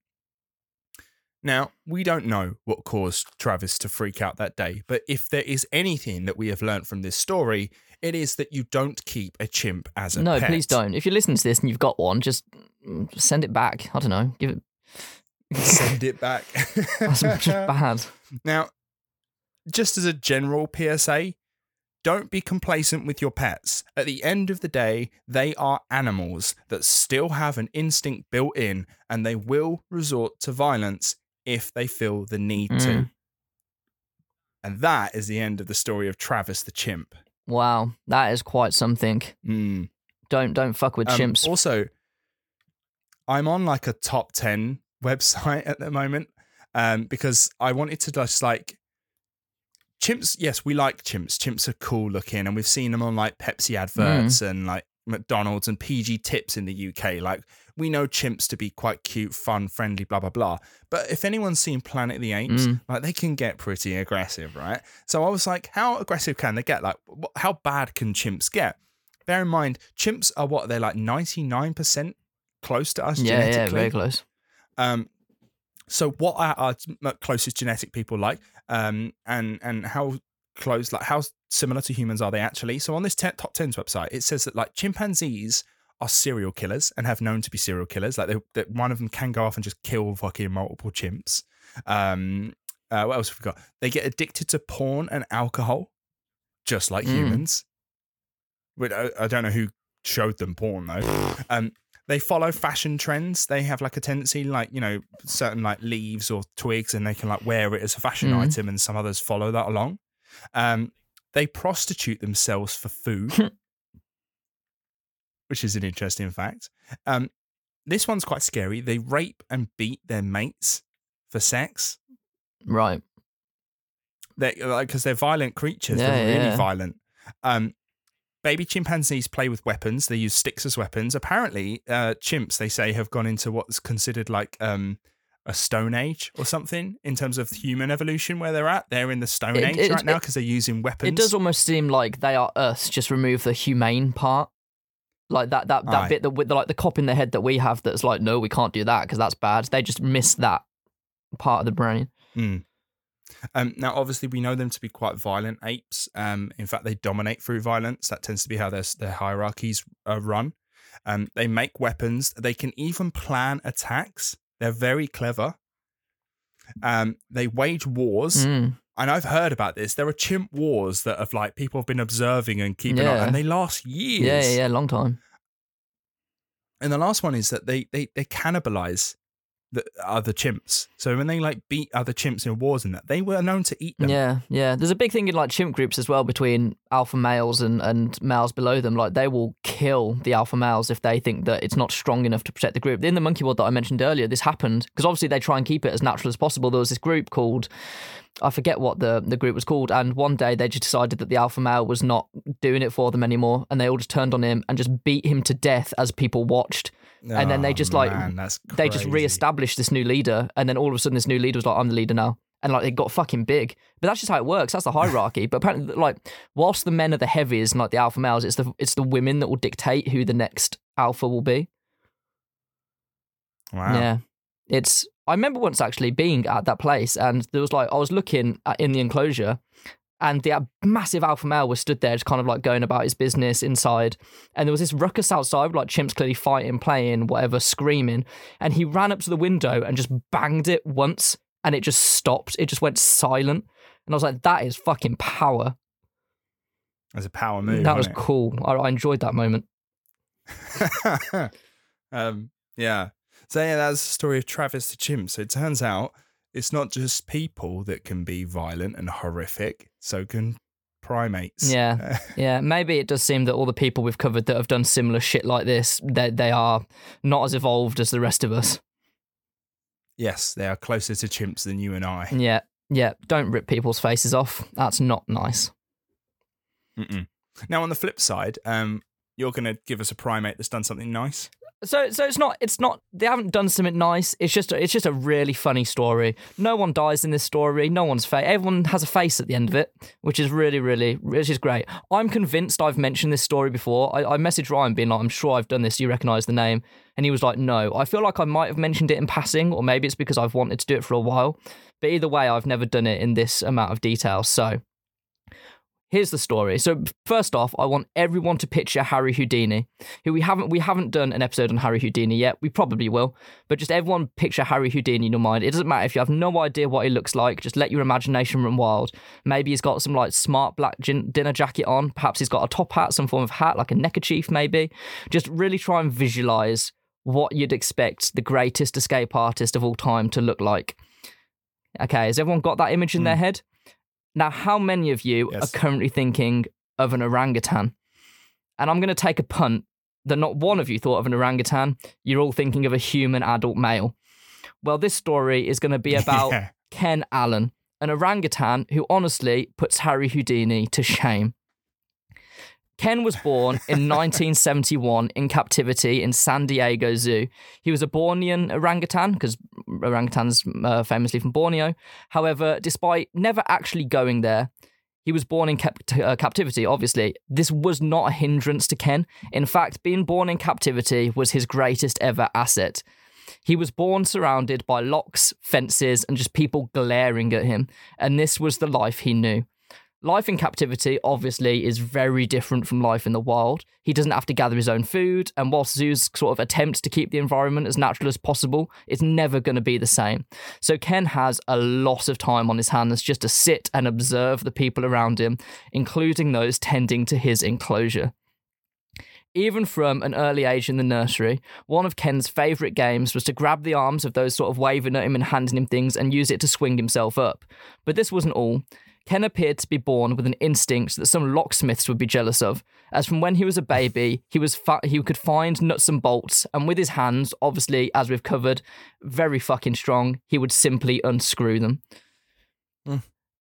Now, we don't know what caused Travis to freak out that day, but if there is anything that we have learned from this story, it is that you don't keep a chimp as a pet. No, pet. please don't. If you're listening to this and you've got one, just mm, send it back. I don't know. Give it. Send it back. That's just bad. Now, just as a general PSA, don't be complacent with your pets. At the end of the day, they are animals that still have an instinct built in and they will resort to violence if they feel the need to. Mm. And that is the end of the story of Travis the chimp. Wow, that is quite something. Mm. Don't don't fuck with Um, chimps. Also, I'm on like a top 10 website at the moment um, because I wanted to just like chimps. Yes, we like chimps. Chimps are cool looking, and we've seen them on like Pepsi adverts and like McDonald's and PG tips in the UK. Like, we know chimps to be quite cute, fun, friendly, blah, blah, blah. But if anyone's seen Planet of the Apes, Mm. like they can get pretty aggressive, right? So I was like, how aggressive can they get? Like, wh- how bad can chimps get? Bear in mind, chimps are what they're like 99% close to us yeah, yeah, genetically. very close. Um, so what are our closest genetic people like? Um, and and how close, like how similar to humans are they actually? So on this te- top tens website, it says that like chimpanzees are serial killers and have known to be serial killers. Like they, that one of them can go off and just kill fucking multiple chimps. Um, uh, what else have we got? They get addicted to porn and alcohol, just like Mm. humans. But I, I don't know who showed them porn though. Um, they follow fashion trends. They have like a tendency, like you know, certain like leaves or twigs, and they can like wear it as a fashion Mhm. item, and some others follow that along. Um, they prostitute themselves for food, which is an interesting fact. Um, this one's quite scary. They rape and beat their mates for sex. Right. They like because they're violent creatures. Yeah, they're really yeah. violent. Um, baby chimpanzees play with weapons. They use sticks as weapons. Apparently, uh, chimps they say have gone into what's considered like um, a stone age or something in terms of human evolution where they're at. They're in the stone It- age it- right now because they're using weapons. It does almost seem like they are us. Just remove the humane part, like that that that Aye. bit that with the, like the cop in the head that we have. That's like, no, we can't do that because that's bad. They just miss that part of the brain. Mm. Um, now, obviously, we know them to be quite violent apes. Um, in fact, they dominate through violence. That tends to be how their their hierarchies are run. Um, they make weapons. They can even plan attacks. They're very clever. Um, they wage wars, Mm. and I've heard about this. There are chimp wars that have like people have been observing and keeping on, and they last years. Yeah, yeah, yeah, long time. And the last one is that they they they cannibalize the other chimps. So when they like beat other chimps in wars and that, they were known to eat them. Yeah, yeah. There's a big thing in like chimp groups as well between alpha males and, and males below them. Like they will kill the alpha males if they think that it's not strong enough to protect the group. In the monkey world that I mentioned earlier, this happened because obviously they try and keep it as natural as possible. There was this group called I forget what the, the group was called, and one day they just decided that the alpha male was not doing it for them anymore, and they all just turned on him and just beat him to death as people watched. And then they Oh, just like man, they just re-established this new leader, and then all of a sudden this new leader was like, "I'm the leader now," and like it got fucking big. But that's just how it works. That's the hierarchy. but apparently, like whilst the men are the heavies and like the alpha males, it's the it's the women that will dictate who the next alpha will be. Wow. Yeah, it's. I remember once actually being at that place, and there was like I was looking at, in the enclosure, and the massive alpha male was stood there, just kind of like going about his business inside. And there was this ruckus outside, like chimps clearly fighting, playing, whatever, screaming. And he ran up to the window and just banged it once, and it just stopped. It just went silent. And I was like, that is fucking power. As a power move. that was wasn't cool. I, I enjoyed that moment. um, yeah. So yeah, that's the story of Travis the chimp. So it turns out it's not just people that can be violent and horrific. So can primates. Yeah. Yeah, maybe it does seem that all the people we've covered that have done similar shit like this, they they are not as evolved as the rest of us. yes, they are closer to chimps than you and I. Yeah, yeah. Don't rip people's faces off. That's not nice. Mm-mm. Now on the flip side, um, you're going to give us a primate that's done something nice. So, so it's not. It's not. They haven't done something nice. It's just. It's just a really funny story. No one dies in this story. No one's face. Everyone has a face at the end of it, which is really, really, which is great. I'm convinced I've mentioned this story before. I, I messaged Ryan being like, "I'm sure I've done this. You recognise the name?" And he was like, "No." I feel like I might have mentioned it in passing, or maybe it's because I've wanted to do it for a while. But either way, I've never done it in this amount of detail. So. Here's the story. So first off, I want everyone to picture Harry Houdini, who we haven't we haven't done an episode on Harry Houdini yet. We probably will, but just everyone picture Harry Houdini in your mind. It doesn't matter if you have no idea what he looks like. Just let your imagination run wild. Maybe he's got some like smart black gin- dinner jacket on. Perhaps he's got a top hat, some form of hat, like a neckerchief. Maybe. Just really try and visualize what you'd expect the greatest escape artist of all time to look like. Okay, has everyone got that image in their hmm. head? Now, how many of you Yes. are currently thinking of an orangutan? And I'm going to take a punt that not one of you thought of an orangutan. You're all thinking of a human adult male. Well, this story is going to be about Yeah. Ken Allen, an orangutan who honestly puts Harry Houdini to shame. Ken was born in 1971 in captivity in San Diego Zoo. He was a Bornean orangutan because orangutans uh, famously from Borneo. However, despite never actually going there, he was born in cap- uh, captivity, obviously. This was not a hindrance to Ken. In fact, being born in captivity was his greatest ever asset. He was born surrounded by locks, fences, and just people glaring at him. And this was the life he knew. Life in captivity, obviously, is very different from life in the wild. He doesn't have to gather his own food, and whilst zoos sort of attempt to keep the environment as natural as possible, it's never going to be the same. So Ken has a lot of time on his hands just to sit and observe the people around him, including those tending to his enclosure. Even from an early age in the nursery, one of Ken's favourite games was to grab the arms of those sort of waving at him and handing him things and use it to swing himself up. But this wasn't all. Ken appeared to be born with an instinct that some locksmiths would be jealous of, as from when he was a baby, he was fa- he could find nuts and bolts, and with his hands, obviously, as we've covered, very fucking strong, he would simply unscrew them. Hmm.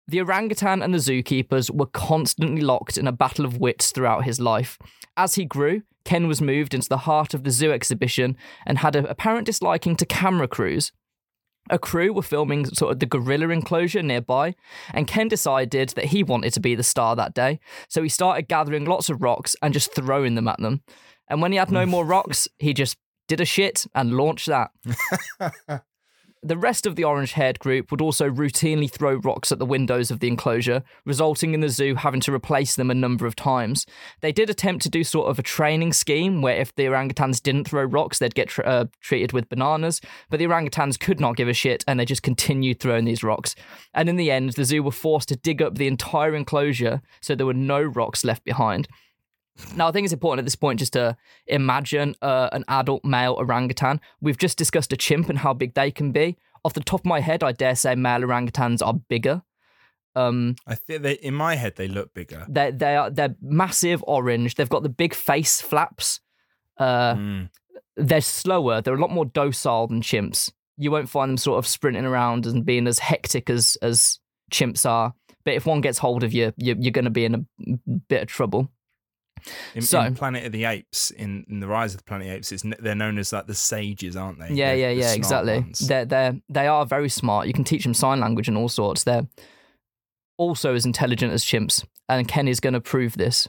The orangutan and the zookeepers were constantly locked in a battle of wits throughout his life. As he grew, Ken was moved into the heart of the zoo exhibition and had an apparent disliking to camera crews. A crew were filming sort of the gorilla enclosure nearby, and Ken decided that he wanted to be the star that day. So he started gathering lots of rocks and just throwing them at them. And when he had no more rocks, he just did a shit and launched that. The rest of the orange haired group would also routinely throw rocks at the windows of the enclosure, resulting in the zoo having to replace them a number of times. They did attempt to do sort of a training scheme where if the orangutans didn't throw rocks, they'd get tr- uh, treated with bananas, but the orangutans could not give a shit and they just continued throwing these rocks. And in the end, the zoo were forced to dig up the entire enclosure so there were no rocks left behind. Now, I think it's important at this point just to imagine uh, an adult male orangutan. We've just discussed a chimp and how big they can be. Off the top of my head, I dare say male orangutans are bigger. Um, I think they, in my head, they look bigger. they they are they're massive orange. They've got the big face flaps. Uh, Mm. they're slower. They're a lot more docile than chimps. You won't find them sort of sprinting around and being as hectic as as chimps are. But if one gets hold of you, you you're going to be in a bit of trouble. In, So- in Planet of the Apes, in, in the Rise of the Planet of the Apes, it's, they're known as like the sages, aren't they? Yeah, yeah, yeah, exactly. ones. They're they they are very smart. You can teach them sign language and all sorts. They're also as intelligent as chimps, and Ken is going to prove this.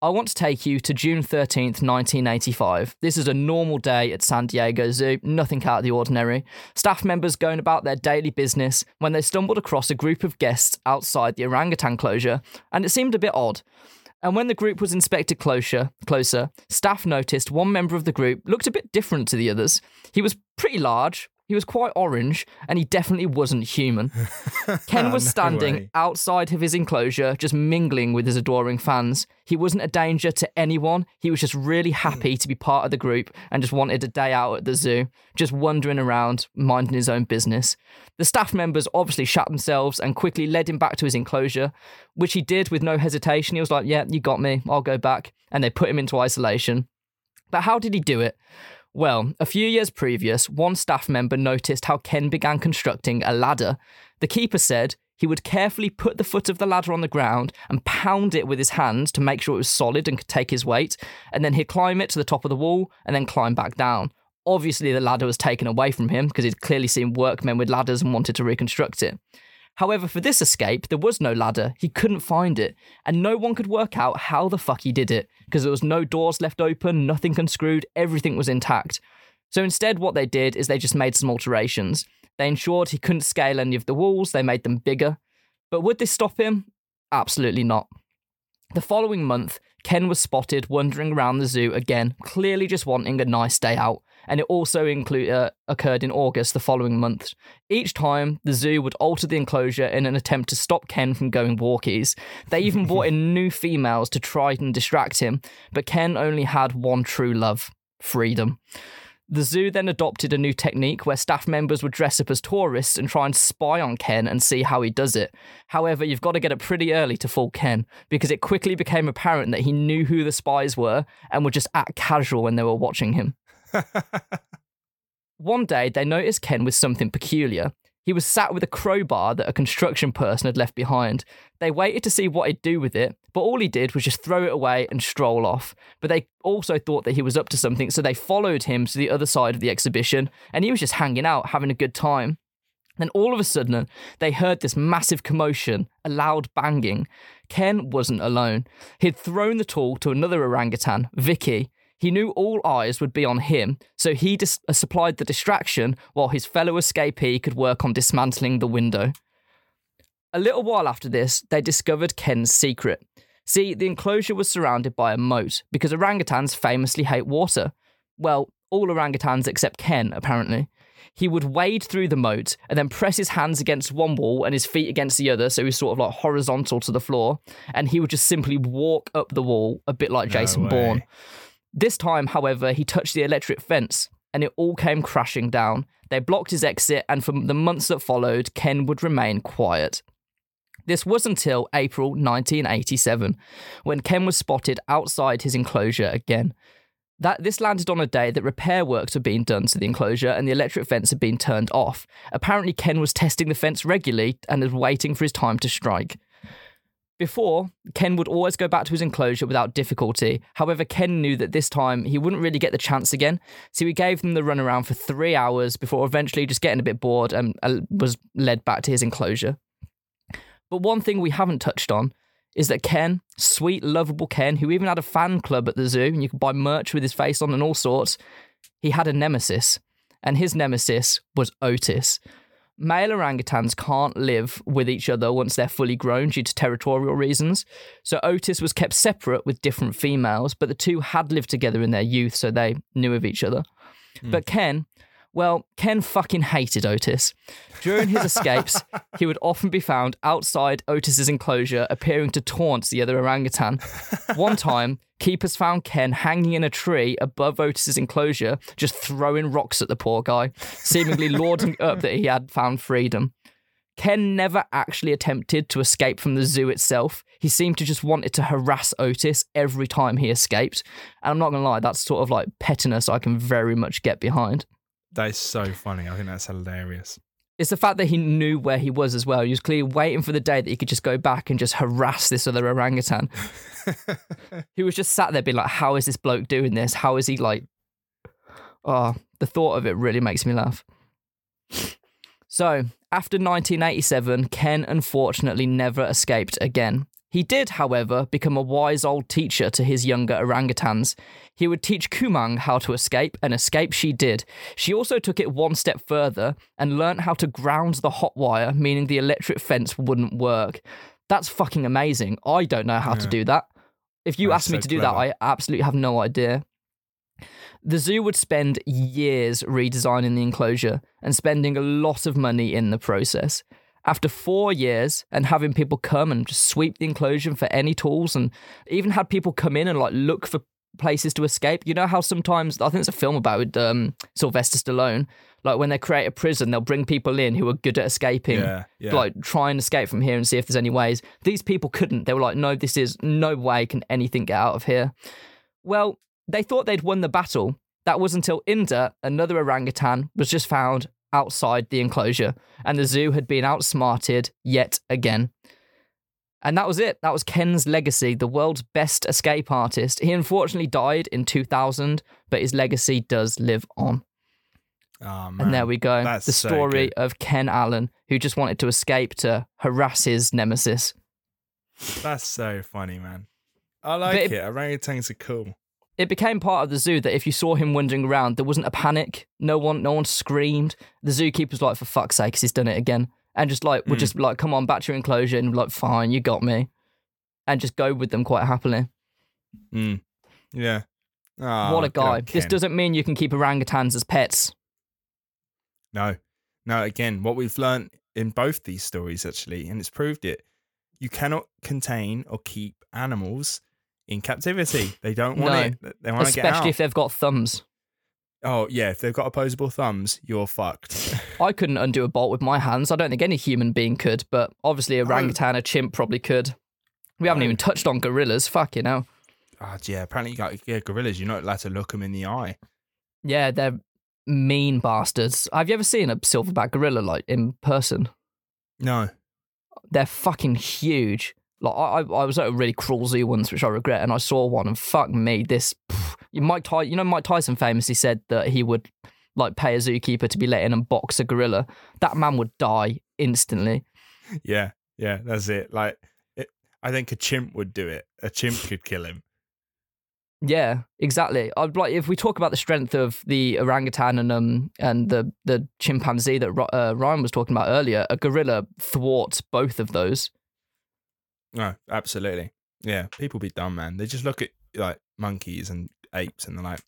I want to take you to June 13th, 1985. This is a normal day at San Diego Zoo, nothing out of the ordinary. Staff members going about their daily business when they stumbled across a group of guests outside the orangutan closure, and it seemed a bit odd. And when the group was inspected closer, closer, staff noticed one member of the group looked a bit different to the others. He was pretty large, he was quite orange, and he definitely wasn't human. Ken was No standing way. outside of his enclosure, just mingling with his adoring fans. He wasn't a danger to anyone. He was just really happy to be part of the group and just wanted a day out at the zoo, just wandering around, minding his own business. The staff members obviously shat themselves and quickly led him back to his enclosure, which he did with no hesitation. He was like, Yeah, you got me. I'll go back. And they put him into isolation. But how did he do it? Well, a few years previous, one staff member noticed how Ken began constructing a ladder. The keeper said he would carefully put the foot of the ladder on the ground and pound it with his hand to make sure it was solid and could take his weight, and then he'd climb it to the top of the wall and then climb back down. Obviously, the ladder was taken away from him because he'd clearly seen workmen with ladders and wanted to reconstruct it. However, for this escape, there was no ladder. He couldn't find it, and no one could work out how the fuck he did it because there was no doors left open, nothing unscrewed, everything was intact. So instead, what they did is they just made some alterations. They ensured he couldn't scale any of the walls, they made them bigger. But would this stop him? Absolutely not. The following month, Ken was spotted wandering around the zoo again, clearly just wanting a nice day out, and it also include, uh, occurred in August the following month. Each time, the zoo would alter the enclosure in an attempt to stop Ken from going walkies. They even brought in new females to try and distract him, but Ken only had one true love freedom. The zoo then adopted a new technique where staff members would dress up as tourists and try and spy on Ken and see how he does it. However, you've got to get up pretty early to fool Ken because it quickly became apparent that he knew who the spies were and would just act casual when they were watching him. One day, they noticed Ken with something peculiar. He was sat with a crowbar that a construction person had left behind. They waited to see what he'd do with it, but all he did was just throw it away and stroll off. But they also thought that he was up to something, so they followed him to the other side of the exhibition, and he was just hanging out, having a good time. Then all of a sudden, they heard this massive commotion, a loud banging. Ken wasn't alone. He'd thrown the tool to another orangutan, Vicky. He knew all eyes would be on him, so he dis- uh, supplied the distraction while his fellow escapee could work on dismantling the window. A little while after this, they discovered Ken's secret. See, the enclosure was surrounded by a moat because orangutans famously hate water. Well, all orangutans except Ken, apparently. He would wade through the moat and then press his hands against one wall and his feet against the other, so he's sort of like horizontal to the floor, and he would just simply walk up the wall, a bit like No Jason way. Bourne. This time, however, he touched the electric fence and it all came crashing down. They blocked his exit, and for the months that followed, Ken would remain quiet. This was until April 1987, when Ken was spotted outside his enclosure again. That this landed on a day that repair works were being done to the enclosure and the electric fence had been turned off. Apparently, Ken was testing the fence regularly and was waiting for his time to strike. Before, Ken would always go back to his enclosure without difficulty. However, Ken knew that this time he wouldn't really get the chance again, so he gave them the runaround for three hours before eventually just getting a bit bored and uh, was led back to his enclosure. But one thing we haven't touched on is that Ken, sweet, lovable Ken, who even had a fan club at the zoo and you could buy merch with his face on and all sorts, he had a nemesis. And his nemesis was Otis. Male orangutans can't live with each other once they're fully grown due to territorial reasons. So Otis was kept separate with different females, but the two had lived together in their youth, so they knew of each other. Hmm. But Ken, well, Ken fucking hated Otis. During his escapes, he would often be found outside Otis's enclosure, appearing to taunt the other orangutan. One time, keepers found Ken hanging in a tree above Otis's enclosure, just throwing rocks at the poor guy, seemingly lauding up that he had found freedom. Ken never actually attempted to escape from the zoo itself. He seemed to just wanted to harass Otis every time he escaped. And I'm not to lie, that's sort of like pettiness I can very much get behind. That is so funny. I think that's hilarious. It's the fact that he knew where he was as well. He was clearly waiting for the day that he could just go back and just harass this other orangutan. he was just sat there being like, How is this bloke doing this? How is he like. Oh, the thought of it really makes me laugh. So, after 1987, Ken unfortunately never escaped again. He did, however, become a wise old teacher to his younger orangutans. He would teach Kumang how to escape, and escape she did. She also took it one step further and learnt how to ground the hot wire, meaning the electric fence wouldn't work. That's fucking amazing. I don't know how to do that. If you That's ask me so to do that. I absolutely have no idea. The zoo would spend years redesigning the enclosure and spending a lot of money in the process. After four years and having people come and just sweep the enclosure for any tools, and even had people come in and like look for places to escape. You know how sometimes I think there's a film about um, Sylvester Stallone. Like when they create a prison, they'll bring people in who are good at escaping Yeah, yeah. like try and escape from here and see if there's any ways. These people couldn't. They were like, no, this is no way can anything get out of here. Well, they thought they'd won the battle. That was until Inda, another orangutan, was just found outside the enclosure, and the zoo had been outsmarted yet again. And that was it. That was Ken's legacy, the world's best escape artist. He unfortunately died in 2000, but his legacy does live on. Oh. And there we go. That's the story good. of Ken Allen, who just wanted to escape to harass his nemesis. That's so funny, man. I like But it. it- Orangutans are cool. It became part of the zoo that if you saw him wandering around, there wasn't a panic. No one, no one screamed. The zookeeper's like, "For fuck's sake, he's done it again," and just like would Mm. just be like, "Come on, back to your enclosure," and like, "Fine, you got me," and just go with them quite happily. Mm. Yeah. Oh, what a guy! This doesn't mean you can keep orangutans as pets. No. No, again, what we've learned in both these stories, actually, and it's proved it, you cannot contain or keep animals in captivity. They don't want No. it. They want to get out. Especially if they've got thumbs. oh, yeah. If they've got opposable thumbs, you're fucked. I couldn't undo a bolt with my hands. I don't think any human being could, but obviously a orangutan, a chimp probably could. We haven't even touched on gorillas. Fuck you know. oh, yeah. Apparently, you got yeah, gorillas. You're not allowed to look them in the eye. Yeah, they're mean bastards. Have you ever seen a silverback gorilla like in person? No. They're fucking huge. Like I, I was at a really cruel zoo once, which I regret, and I saw one, and fuck me, this. pff, Mike Ty, you know Mike Tyson famously said that he would like pay a zookeeper to be let in and box a gorilla. That man would die instantly. Yeah. Yeah. That's it. Like, it, I think a chimp would do it. A chimp could kill him. Yeah, exactly. I'd like if we talk about the strength of the orangutan and um and the the chimpanzee that uh, Ryan was talking about earlier, a gorilla thwarts both of those. No, absolutely. Yeah, people be dumb, man. They just look at like monkeys and apes and they're like,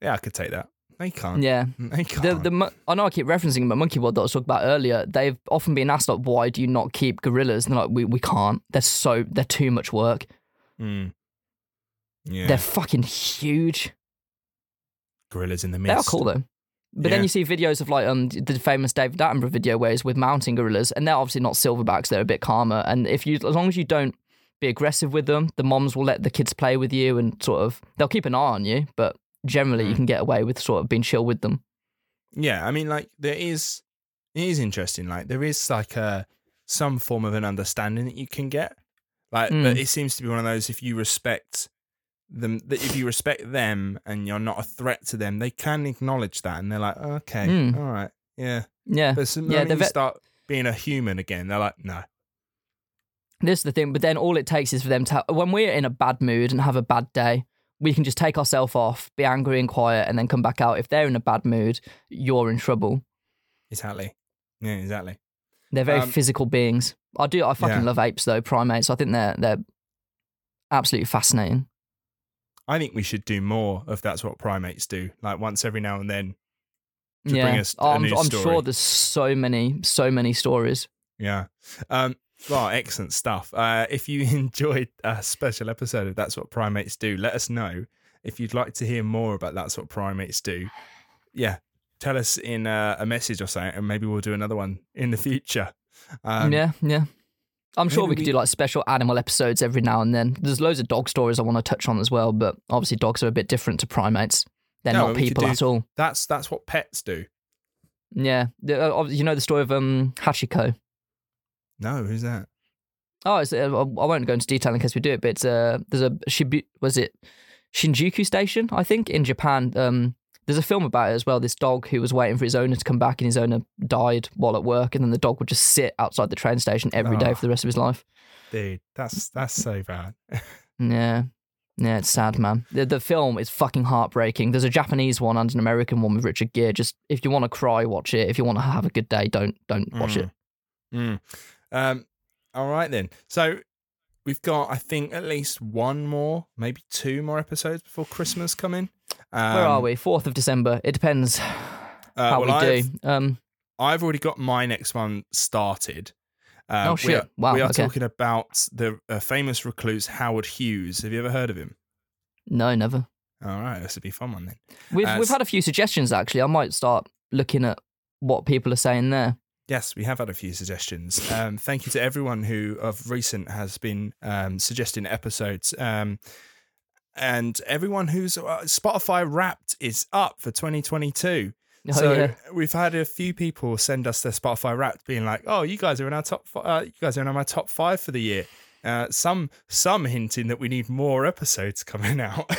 yeah, I could take that. They can't. Yeah. They can't. The, the I know I keep referencing but Monkey World that I was talking about earlier. They've often been asked like, why do you not keep gorillas? And they're like, we we can't. They're so they're too much work. Mm. Yeah. They're fucking huge. Gorillas in the They are mist. cool though. But Yeah. then you see videos of like um the famous David Attenborough video where he's with mountain gorillas, and they're obviously not silverbacks; they're a bit calmer. And if you, as long as you don't be aggressive with them, the moms will let the kids play with you and sort of they'll keep an eye on you. But generally, you Mm. can get away with sort of being chill with them. Yeah, I mean, like there is, it is interesting. Like there is like a some form of an understanding that you can get. Like, Mm. but it seems to be one of those. If you respect them, that if you respect them and you're not a threat to them, they can acknowledge that, and they're like, okay, Mm. all right, yeah. Yeah, But some, yeah. The vet- start being a human again, they're like, no, This is the thing, but then all it takes is for them to, when we're in a bad mood and have a bad day, we can just take ourselves off, be angry and quiet, and then come back out. If they're in a bad mood, you're in trouble. exactly, yeah, exactly. They're very Um, physical beings. I do. I fucking Yeah. love apes though, primates. I think they're they're absolutely fascinating. I think we should do more of that's what primates do. Like once every now and then. To yeah, bring us Oh, I'm, I'm sure there's so many, so many stories. Yeah. Um, well, excellent stuff. Uh, if you enjoyed a special episode of That's What Primates Do, let us know. If you'd like to hear more about That's What Primates Do, yeah, tell us in uh, a message or something, and maybe we'll do another one in the future. Um, yeah, yeah. I'm sure maybe we could we- do like special animal episodes every now and then. There's loads of dog stories I want to touch on as well, but obviously dogs are a bit different to primates. They're No, not people do- at all. That's that's what pets do. Yeah, uh, you know the story of um Hachiko. No, who's that? Oh, it's, uh, I won't go into detail in case we do it, but it's uh, there's a Shibu, was it Shinjuku Station, I think, in Japan. Um, there's a film about it as well. This dog who was waiting for his owner to come back, and his owner died while at work, and then the dog would just sit outside the train station every day Oh. for the rest of his life. Dude, that's that's so bad. Yeah. Yeah, it's sad, man. The, the film is fucking heartbreaking. There's a Japanese one and an American one with Richard Gere. Just if you want to cry, watch it. If you want to have a good day, don't don't watch it. Mm. Um, all right then. So we've got, I think, at least one more, maybe two more episodes before Christmas come in. Um, Where are we? Fourth of December. It depends uh, how well, we I've, do. Um, I've already got my next one started. Uh, Oh, We shit. are, Wow, We are okay. talking about the uh, famous recluse Howard Hughes. Have you ever heard of him? no, never. All right, this would be a fun one then. We've Uh, we've had a few suggestions actually. I might start looking at what people are saying there. Yes, we have had a few suggestions. Um, thank you to everyone who of recent has been um, suggesting episodes. Um, and everyone who's uh, Spotify Wrapped is up for 2022. Oh, so yeah. we've had a few people send us their Spotify Wrapped, being like, "Oh, you guys are in our top. Uh, you guys are in my top five for the year." Uh, some some hinting that we need more episodes coming out.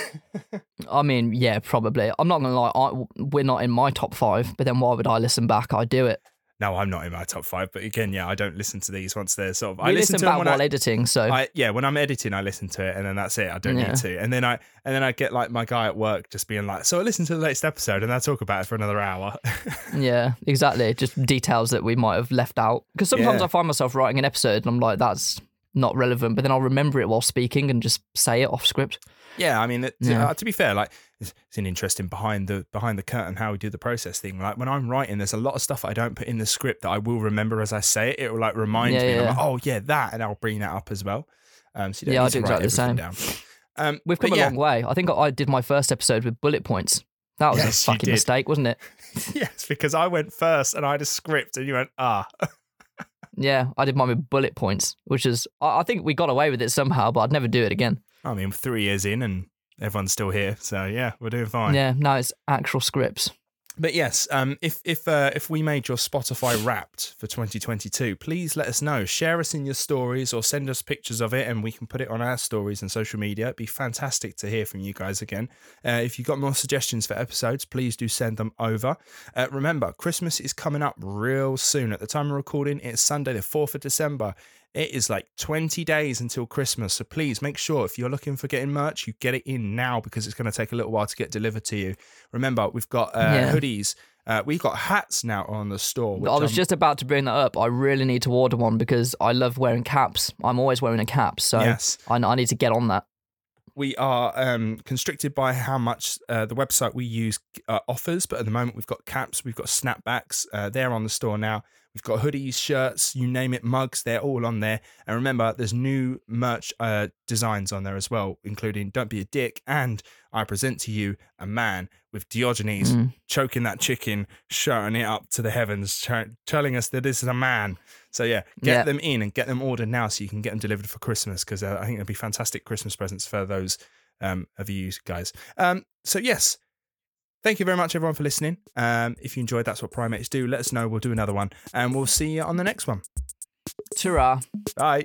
I mean, yeah, probably. I'm not gonna lie. I, we're not in my top five, but then why would I listen back? I do it. No, I'm not in my top five, but again, yeah, I don't listen to these once they're sort of. I we listen, listen, to them back while I, editing, so I yeah, when I'm editing, I listen to it, and then that's it. I don't Yeah. need to. And then I and then I get like my guy at work just being like, "So I listened to the latest episode, and I talk about it for another hour." yeah, exactly. Just details that we might have left out. Because sometimes Yeah. I find myself writing an episode and I'm like, that's not relevant, but then I'll remember it while speaking and just say it off script. Yeah, I mean, it, Yeah. uh, to be fair, like it's, it's an interesting behind the behind the curtain how we do the process thing. Like when I'm writing, there's a lot of stuff I don't put in the script that I will remember as I say it. It will like remind Yeah, me. yeah. like, oh yeah, that, and I'll bring that up as well. Um, so you don't Yeah, I do exactly the same. down. Um, We've come a long way. I think I did my first episode with bullet points. That was Yes, a fucking mistake, wasn't it? yes, because I went first and I had a script, and you went ah. Yeah, I did mine with bullet points, which is I, I think we got away with it somehow, but I'd never do it again. I mean, three years in, and everyone's still here, so yeah, we're doing fine. Yeah, now it's actual scripts. But yes, um, if if uh, if we made your Spotify Wrapped for 2022, please let us know. Share us in your stories or send us pictures of it, and we can put it on our stories and social media. It'd be fantastic to hear from you guys again. Uh, if you've got more suggestions for episodes, please do send them over. Uh, remember, Christmas is coming up real soon. At the time of recording, it's Sunday, the 4th of December. It is like 20 days until Christmas. So please make sure if you're looking for getting merch, you get it in now because it's going to take a little while to get delivered to you. Remember, we've got uh, Yeah. hoodies. Uh, we've got hats now on the store. which I was I'm- just about to bring that up. I really need to order one because I love wearing caps. I'm always wearing a cap, so Yes. I, I need to get on that. We are um, constricted by how much uh, the website we use uh, offers, but at the moment we've got caps, we've got snapbacks. Uh, they're on the store now. We've got hoodies, shirts, you name it, mugs. They're all on there. And remember, there's new merch uh, designs on there as well, including "Don't Be a Dick" and "I present to you a man with Diogenes Mm. choking that chicken, shouting it up to the heavens, ch- telling us that this is a man." So yeah, get Yeah. them in and get them ordered now so you can get them delivered for Christmas because uh, I think it'll be fantastic Christmas presents for those um, of you guys. Um, so yes, thank you very much everyone for listening. Um, if you enjoyed, that's what primates do. Let us know. We'll do another one, and we'll see you on the next one. Ta-ra. Bye.